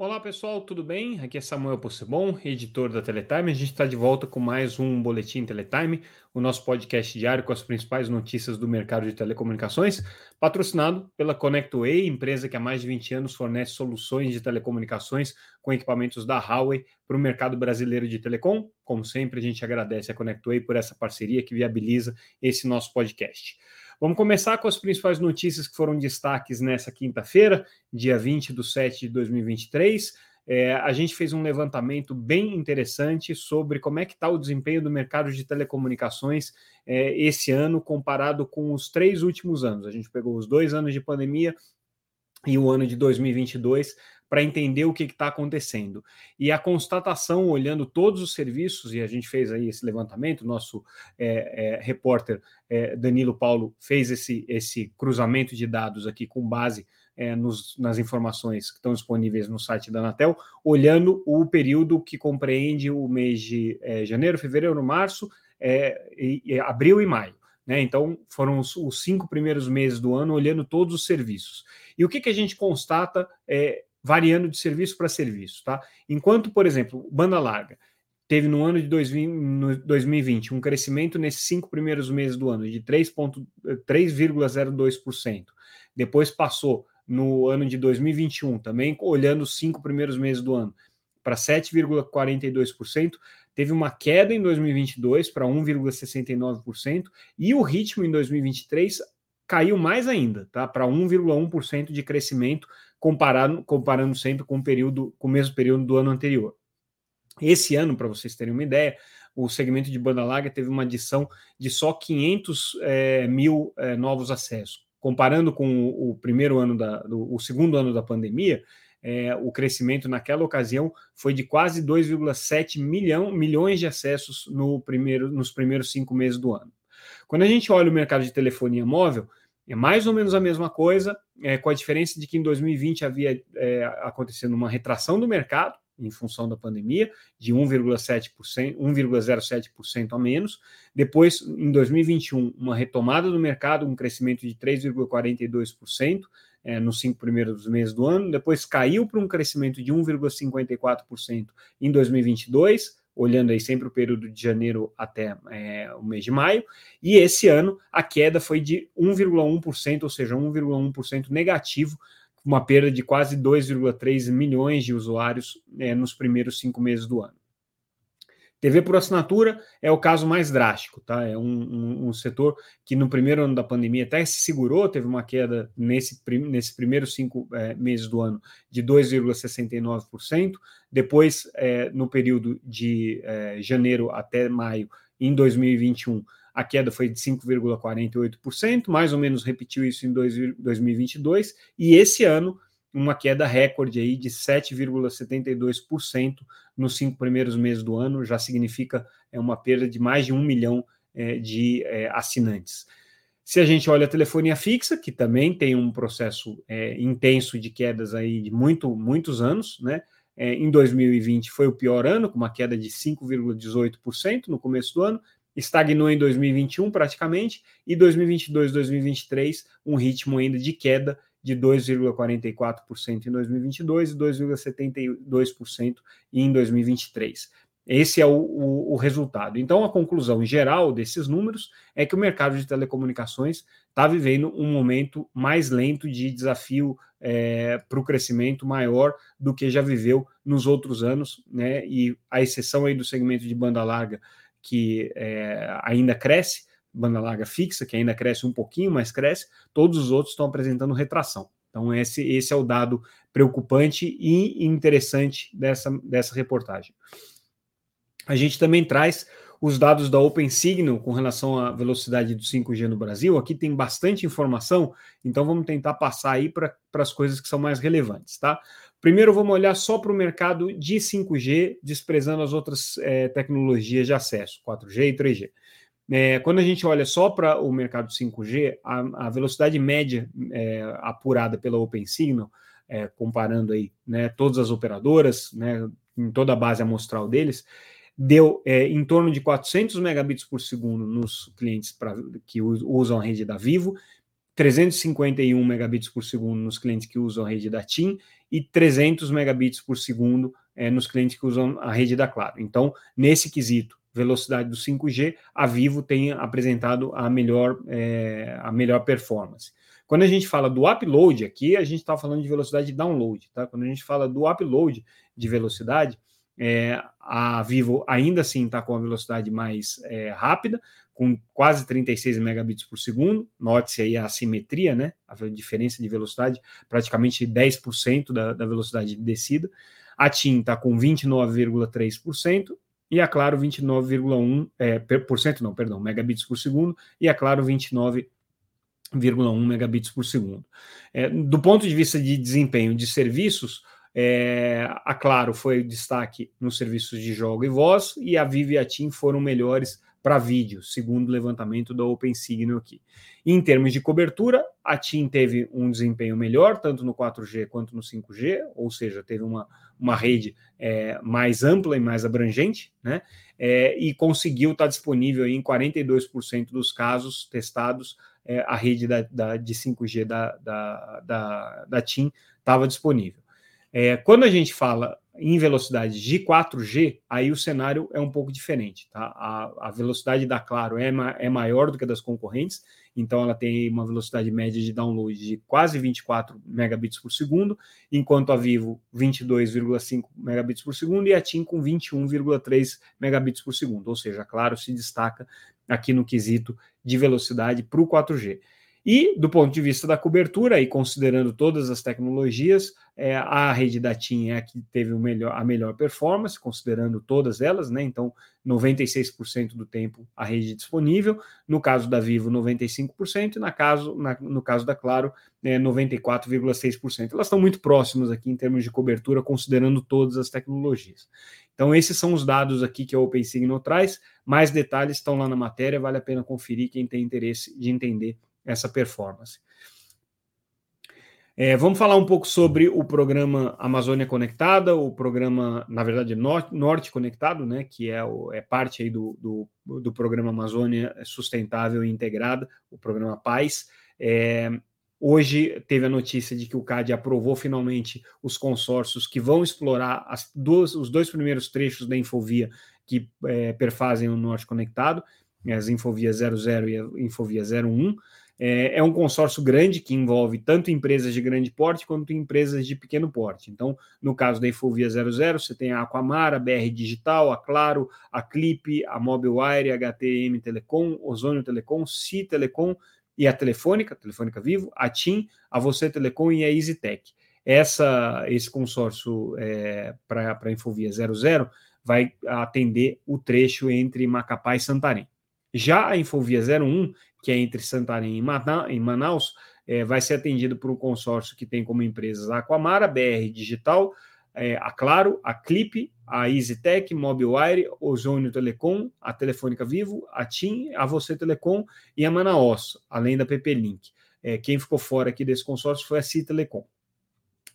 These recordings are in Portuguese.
Olá pessoal, tudo bem? Aqui é Samuel Possebon, editor da Teletime. A gente está de volta com mais um Boletim Teletime, o nosso podcast diário com as principais notícias do mercado de telecomunicações, patrocinado pela ConnectWay, empresa que há mais de 20 anos fornece soluções de telecomunicações com equipamentos da Huawei para o mercado brasileiro de telecom. Como sempre, a gente agradece a ConnectWay por essa parceria que viabiliza esse nosso podcast. Vamos começar com as principais notícias que foram destaques nessa quinta-feira, dia 20 de 7 de 2023. É, a gente fez um levantamento bem interessante sobre como é que está o desempenho do mercado de telecomunicações é, esse ano comparado com os três últimos anos. A gente pegou os dois anos de pandemia e o ano de 2022 para entender o que está acontecendo. E a constatação, olhando todos os serviços, e a gente fez aí esse levantamento, nosso é, é, repórter é, Danilo Paulo fez esse, esse cruzamento de dados aqui com base é, nos, nas informações que estão disponíveis no site da Anatel, olhando o período que compreende o mês de é, janeiro, fevereiro, março, é, e, e abril e maio. Né? Então, foram os, os, cinco primeiros meses do ano olhando todos os serviços. E o que, que a gente constata é, variando de serviço para serviço, tá? Enquanto, por exemplo, banda larga teve no ano de 2020 um crescimento nesses cinco primeiros meses do ano de 3,02%. Depois passou no ano de 2021, também olhando os cinco primeiros meses do ano, para 7,42%. Teve uma queda em 2022 para 1,69% e o ritmo em 2023 caiu mais ainda, tá? Para 1,1% de crescimento comparado, comparando sempre com o período, com o mesmo período do ano anterior. Esse ano, para vocês terem uma ideia, o segmento de banda larga teve uma adição de só 500 é, mil é, novos acessos. Comparando com o, o primeiro ano da, do, o segundo ano da pandemia, é, o crescimento naquela ocasião foi de quase 2,7 milhão, milhões de acessos no primeiro, nos primeiros cinco meses do ano. Quando a gente olha o mercado de telefonia móvel, é mais ou menos a mesma coisa, é, com a diferença de que em 2020 havia é, acontecendo uma retração do mercado, em função da pandemia, de 1,7%, 1,07% a menos. Depois, em 2021, uma retomada do mercado, um crescimento de 3,42% é, nos cinco primeiros meses do ano. Depois caiu para um crescimento de 1,54% em 2022 olhando aí sempre o período de janeiro até é, o mês de maio, e esse ano a queda foi de 1,1%, ou seja, 1,1% negativo, uma perda de quase 2,3 milhões de usuários é, nos primeiros cinco meses do ano. TV por assinatura é o caso mais drástico, tá? É um, um, um, setor que no primeiro ano da pandemia até se segurou, teve uma queda nesse, nesse primeiros cinco é, meses do ano de 2,69%. Depois, é, no período de é, janeiro até maio, em 2021, a queda foi de 5,48%, mais ou menos repetiu isso em dois, 2022, e esse ano uma queda recorde aí de 7,72% nos cinco primeiros meses do ano, já significa é, uma perda de mais de um milhão é, de é, assinantes. Se a gente olha a telefonia fixa, que também tem um processo é, intenso de quedas aí de muito, muitos anos, né? É, em 2020 foi o pior ano, com uma queda de 5,18% no começo do ano, estagnou em 2021 praticamente, e 2022, 2023, um ritmo ainda de queda de 2,44% em 2022 e 2,72% em 2023. Esse é o, o, o, resultado. Então, a conclusão geral desses números é que o mercado de telecomunicações está vivendo um momento mais lento de desafio é, para o crescimento maior do que já viveu nos outros anos, né? E a exceção aí do segmento de banda larga, que é, ainda cresce, banda larga fixa, que ainda cresce um pouquinho, mas cresce, todos os outros estão apresentando retração. Então, esse, esse é o dado preocupante e interessante dessa, dessa reportagem. A gente também traz os dados da OpenSignal com relação à velocidade do 5G no Brasil. Aqui tem bastante informação, então vamos tentar passar aí para as coisas que são mais relevantes, tá? Primeiro vamos olhar só para o mercado de 5G, desprezando as outras é, tecnologias de acesso, 4G e 3G. É, quando a gente olha só para o mercado 5G, a, a velocidade média é, apurada pela OpenSignal, é, comparando aí né, todas as operadoras, né, em toda a base amostral deles, deu é, em torno de 400 megabits por segundo nos clientes pra, que usam a rede da Vivo, 351 megabits por segundo nos clientes que usam a rede da TIM e 300 megabits por segundo é, nos clientes que usam a rede da Claro. Então, nesse quesito, velocidade do 5G, a Vivo tem apresentado a melhor, é, a melhor performance. Quando a gente fala do upload aqui, a gente está falando de velocidade de download, tá? Quando a gente fala do upload de velocidade, é, a Vivo ainda assim está com a velocidade mais é, rápida, com quase 36 megabits por segundo. Note-se aí a assimetria, né? A diferença de velocidade, praticamente 10% da, da velocidade de descida. A TIM está com 29,3% e a Claro 29,1%, é, não, perdão, megabits por segundo, e a Claro 29,1 megabits por segundo. É, do ponto de vista de desempenho de serviços, é, a Claro foi destaque nos serviços de jogo e voz, e a Vivo e a TIM foram melhores para vídeo, segundo o levantamento da OpenSignal aqui. Em termos de cobertura, a TIM teve um desempenho melhor, tanto no 4G quanto no 5G, ou seja, teve uma, uma rede é, mais ampla e mais abrangente, né? É, e conseguiu estar tá disponível em 42% dos casos testados, é, a rede da, da, de 5G da, da, da, da TIM estava disponível. É, quando a gente fala em velocidade de 4G, aí o cenário é um pouco diferente. Tá? A, a velocidade da Claro é, ma é maior do que a das concorrentes, então ela tem uma velocidade média de download de quase 24 megabits por segundo, enquanto a Vivo 22,5 megabits por segundo e a TIM com 21,3 megabits por segundo. Ou seja, a Claro se destaca aqui no quesito de velocidade para o 4G. E do ponto de vista da cobertura, e considerando todas as tecnologias, é, a rede da TIM é a que teve o melhor, a melhor performance, considerando todas elas, né? Então, 96% do tempo a rede disponível. No caso da Vivo, 95%, e na caso, na, no caso da Claro, é, 94,6%. Elas estão muito próximas aqui em termos de cobertura, considerando todas as tecnologias. Então, esses são os dados aqui que a OpenSignal traz. Mais detalhes estão lá na matéria, vale a pena conferir quem tem interesse de entender essa performance. É, vamos falar um pouco sobre o programa Amazônia Conectada, o programa, na verdade, Norte, Norte Conectado, né, que é, o, é parte aí do, do, do, programa Amazônia Sustentável e Integrada, o programa Paz. É, hoje teve a notícia de que o CAD aprovou finalmente os consórcios que vão explorar as duas, os dois primeiros trechos da Infovia que é, perfazem o Norte Conectado, as Infovia 00 e a Infovia 01. É, é, um consórcio grande que envolve tanto empresas de grande porte quanto empresas de pequeno porte. Então, no caso da Infovia 00, você tem a Aquamar, a BR Digital, a Claro, a Clip, a Mobilewire, a HTM Telecom, Ozônio Telecom, C Telecom e a Telefônica, Telefônica Vivo, a TIM, a Você Telecom e a EasyTech. Essa, esse consórcio é, para a Infovia 00 vai atender o trecho entre Macapá e Santarém. Já a Infovia 01 que é entre Santarém e Manaus, é, vai ser atendido por um consórcio que tem como empresas a Aquamara, BR Digital, é, a Claro, a Clip, a EasyTech, Mobilewire, Ozônio Telecom, a Telefônica Vivo, a TIM, a Você Telecom e a Manaus, além da PP Link. É, quem ficou fora aqui desse consórcio foi a Citelecom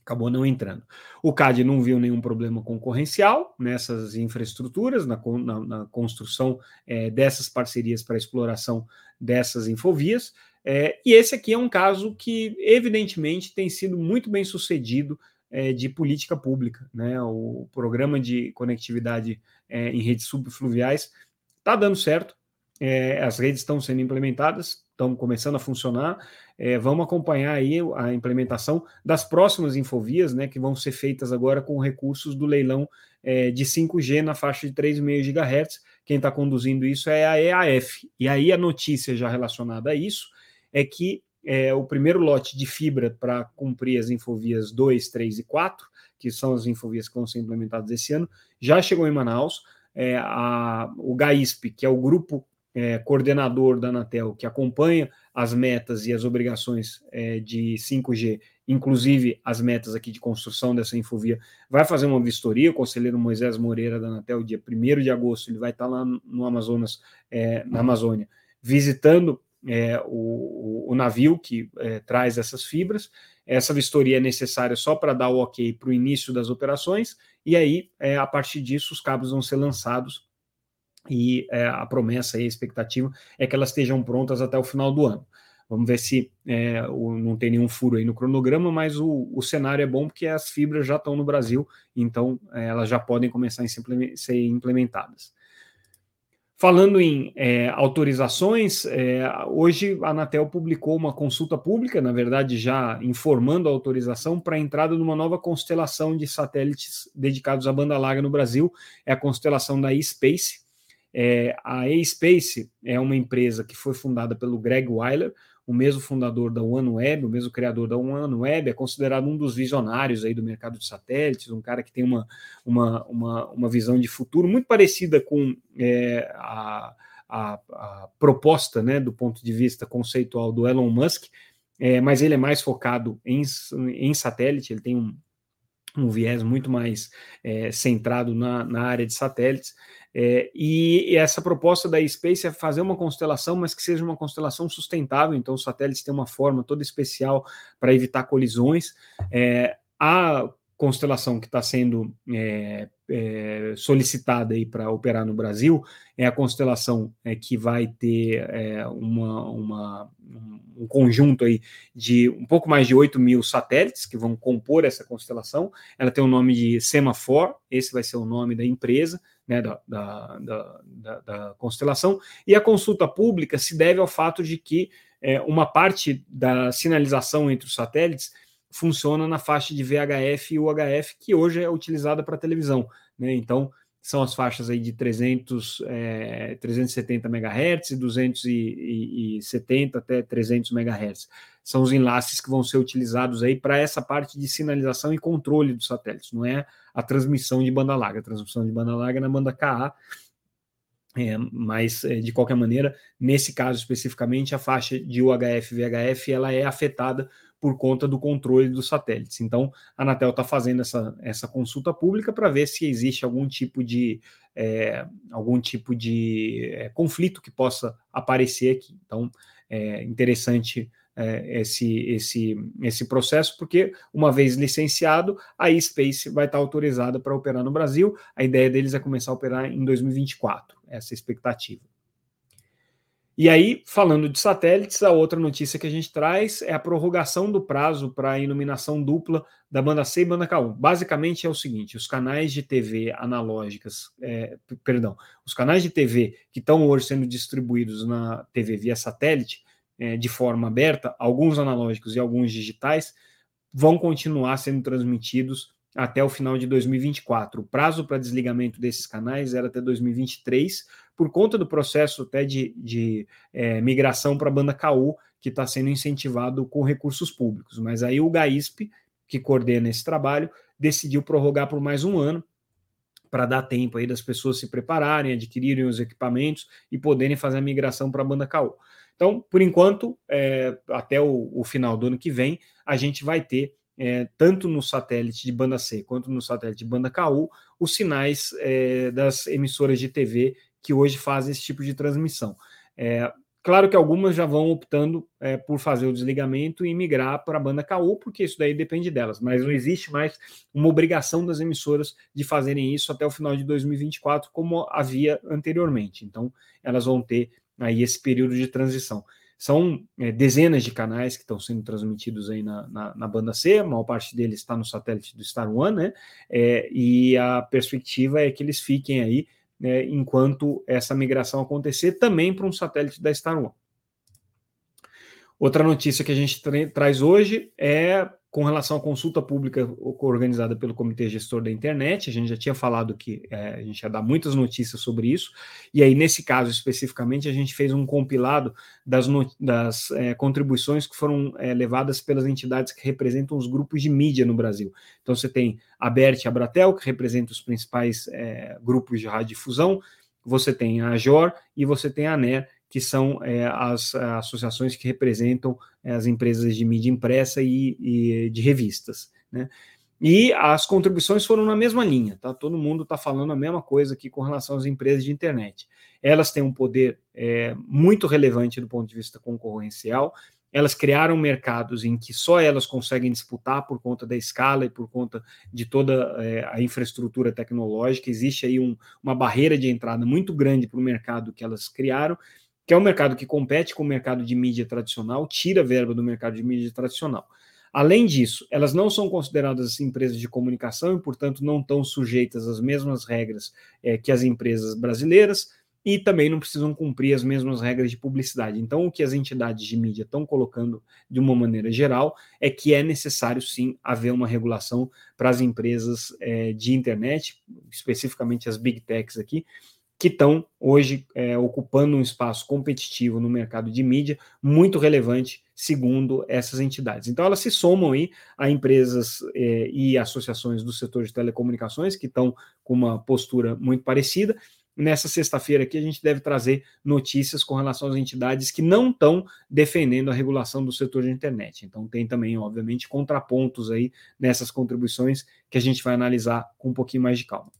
acabou não entrando. O CAD não viu nenhum problema concorrencial nessas infraestruturas, na, na, na construção é, dessas parcerias para exploração dessas infovias, é, e esse aqui é um caso que, evidentemente, tem sido muito bem sucedido é, de política pública. Né? O programa de conectividade é, em redes subfluviais está dando certo, é, as redes estão sendo implementadas, estão começando a funcionar. É, vamos acompanhar aí a implementação das próximas infovias, né, que vão ser feitas agora com recursos do leilão é, de 5G na faixa de 3,5 GHz. Quem está conduzindo isso é a EAF. E aí a notícia já relacionada a isso é que é, o primeiro lote de fibra para cumprir as infovias 2, 3 e 4, que são as infovias que vão ser implementadas esse ano, já chegou em Manaus. É, a, o GAISP, que é o grupo é, coordenador da Anatel, que acompanha as metas e as obrigações é, de 5G, inclusive as metas aqui de construção dessa infovia, vai fazer uma vistoria. O conselheiro Moisés Moreira da Anatel, dia 1 de agosto, ele vai estar lá no Amazonas, é, na Amazônia, visitando é, o, o, navio que é, traz essas fibras. Essa vistoria é necessária só para dar o ok para o início das operações, e aí, é, a partir disso, os cabos vão ser lançados e é, a promessa e a expectativa é que elas estejam prontas até o final do ano. Vamos ver se é, o, não tem nenhum furo aí no cronograma, mas o, o cenário é bom porque as fibras já estão no Brasil, então é, elas já podem começar a ser implementadas. Falando em é, autorizações, é, hoje a Anatel publicou uma consulta pública, na verdade já informando a autorização para a entrada numa nova constelação de satélites dedicados à banda larga no Brasil, é a constelação da eSpace. É, a eSpace é uma empresa que foi fundada pelo Greg Weiler, o mesmo fundador da OneWeb, o mesmo criador da OneWeb, é considerado um dos visionários aí do mercado de satélites, um cara que tem uma, uma, uma, uma visão de futuro muito parecida com é, a, a, a, proposta, né, do ponto de vista conceitual do Elon Musk, é, mas ele é mais focado em, em satélite, ele tem um, um viés muito mais é, centrado na, na área de satélites. É, e, essa proposta da Space é fazer uma constelação, mas que seja uma constelação sustentável. Então, os satélites têm uma forma toda especial para evitar colisões. É, a constelação que está sendo é, é, solicitada para operar no Brasil é a constelação é, que vai ter é, uma, uma, um conjunto aí de um pouco mais de 8 mil satélites que vão compor essa constelação. Ela tem o nome de Semafor, esse vai ser o nome da empresa né, da, da, da, da, constelação, e a consulta pública se deve ao fato de que é, uma parte da sinalização entre os satélites funciona na faixa de VHF e UHF, que hoje é utilizada para televisão. Né? Então, são as faixas aí de 300, é, 370 MHz, 270 até 300 MHz. São os enlaces que vão ser utilizados aí para essa parte de sinalização e controle dos satélites, não é a transmissão de banda larga. A transmissão de banda larga é na banda KA, é, mas, é, de qualquer maneira, nesse caso especificamente, a faixa de UHF e VHF ela é afetada por conta do controle dos satélites. Então, a Anatel está fazendo essa, essa consulta pública para ver se existe algum tipo de é, algum tipo de é, conflito que possa aparecer aqui. Então, é interessante é, esse, esse, esse processo, porque uma vez licenciado, a eSpace vai estar autorizada para operar no Brasil. A ideia deles é começar a operar em 2024, essa é a expectativa. E aí, falando de satélites, a outra notícia que a gente traz é a prorrogação do prazo para a iluminação dupla da banda C e banda K1. Basicamente é o seguinte: os canais de TV analógicas, é, perdão, os canais de TV que estão hoje sendo distribuídos na TV via satélite, é, de forma aberta, alguns analógicos e alguns digitais, vão continuar sendo transmitidos até o final de 2024. O prazo para desligamento desses canais era até 2023, por conta do processo até de, de é, migração para a banda KU, que está sendo incentivado com recursos públicos. Mas aí o GAISP, que coordena esse trabalho, decidiu prorrogar por mais um ano, para dar tempo aí das pessoas se prepararem, adquirirem os equipamentos e poderem fazer a migração para a banda KU. Então, por enquanto, é, até o, o, final do ano que vem, a gente vai ter, é, tanto no satélite de banda C quanto no satélite de banda KU, os sinais é, das emissoras de TV que hoje fazem esse tipo de transmissão. É, claro que algumas já vão optando é, por fazer o desligamento e migrar para a banda KU, porque isso daí depende delas, mas não existe mais uma obrigação das emissoras de fazerem isso até o final de 2024, como havia anteriormente. Então, elas vão ter aí esse período de transição. São é, dezenas de canais que estão sendo transmitidos aí na, na, na, banda C, a maior parte deles está no satélite do Star One, né? É, e a perspectiva é que eles fiquem aí né, enquanto essa migração acontecer, também para um satélite da Star One. Outra notícia que a gente tra traz hoje é com relação à consulta pública organizada pelo Comitê Gestor da Internet, a gente já tinha falado que é, a gente ia dar muitas notícias sobre isso, e aí, nesse caso especificamente, a gente fez um compilado das, das é, contribuições que foram é, levadas pelas entidades que representam os grupos de mídia no Brasil. Então, você tem a BERT e a Bratel, que representam os principais é, grupos de radiodifusão, você tem a AJOR e você tem a ANER, que são é, as, as, associações que representam é, as empresas de mídia impressa e, e, de revistas. Né? E as contribuições foram na mesma linha, tá? Todo mundo está falando a mesma coisa aqui com relação às empresas de internet. Elas têm um poder é, muito relevante do ponto de vista concorrencial. Elas criaram mercados em que só elas conseguem disputar por conta da escala e por conta de toda é, a infraestrutura tecnológica. Existe aí um, uma barreira de entrada muito grande para o mercado que elas criaram que é um mercado que compete com o mercado de mídia tradicional, tira verba do mercado de mídia tradicional. Além disso, elas não são consideradas empresas de comunicação e, portanto, não estão sujeitas às mesmas regras é, que as empresas brasileiras e também não precisam cumprir as mesmas regras de publicidade. Então, o que as entidades de mídia estão colocando de uma maneira geral é que é necessário sim haver uma regulação para as empresas é, de internet, especificamente as big techs aqui, que estão hoje é, ocupando um espaço competitivo no mercado de mídia muito relevante, segundo essas entidades. Então, elas se somam aí a empresas é, e associações do setor de telecomunicações que estão com uma postura muito parecida nessa sexta-feira aqui a gente deve trazer notícias com relação às entidades que não estão defendendo a regulação do setor de internet. Então tem também, obviamente, contrapontos aí nessas contribuições que a gente vai analisar com um pouquinho mais de calma.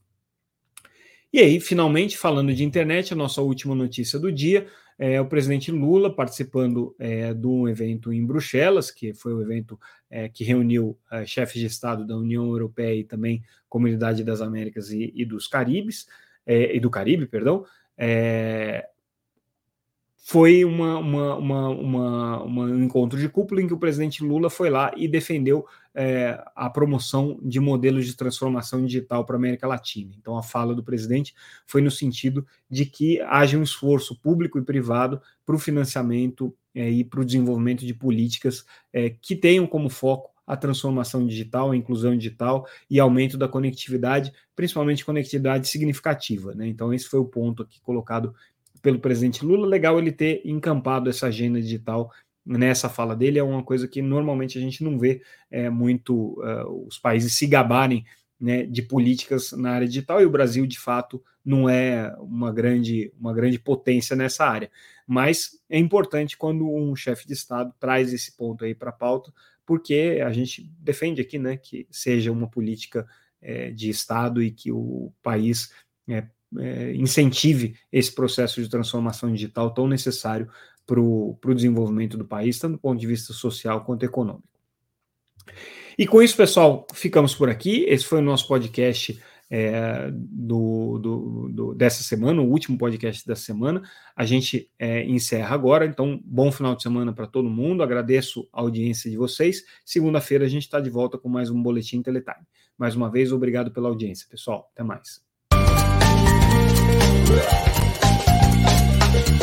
E aí, finalmente, falando de internet, a nossa última notícia do dia é o presidente Lula participando é, de um evento em Bruxelas, que foi o um evento é, que reuniu é, chefes de Estado da União Europeia e também Comunidade das Américas e, e dos Caribes é, e do Caribe, perdão, é, foi uma, uma, uma, uma, um encontro de cúpula em que o presidente Lula foi lá e defendeu é, a promoção de modelos de transformação digital para a América Latina. Então, a fala do presidente foi no sentido de que haja um esforço público e privado para o financiamento é, e para o desenvolvimento de políticas é, que tenham como foco a transformação digital, a inclusão digital e aumento da conectividade, principalmente conectividade significativa. Né? Então, esse foi o ponto aqui colocado pelo presidente Lula. Legal ele ter encampado essa agenda digital nessa fala dele, é uma coisa que normalmente a gente não vê é, muito uh, os países se gabarem né, de políticas na área digital, e o Brasil, de fato, não é uma grande, uma grande potência nessa área. Mas é importante quando um chefe de Estado traz esse ponto aí para a pauta, porque a gente defende aqui né, que seja uma política é, de Estado e que o país é, é, incentive esse processo de transformação digital tão necessário para o desenvolvimento do país, tanto do ponto de vista social quanto econômico. E com isso, pessoal, ficamos por aqui. Esse foi o nosso podcast é, do, do, do, dessa semana, o último podcast dessa semana. A gente é, encerra agora, então, bom final de semana para todo mundo. Agradeço a audiência de vocês. Segunda-feira a gente está de volta com mais um Boletim Teletime. Mais uma vez, obrigado pela audiência, pessoal. Até mais. フフ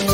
フ。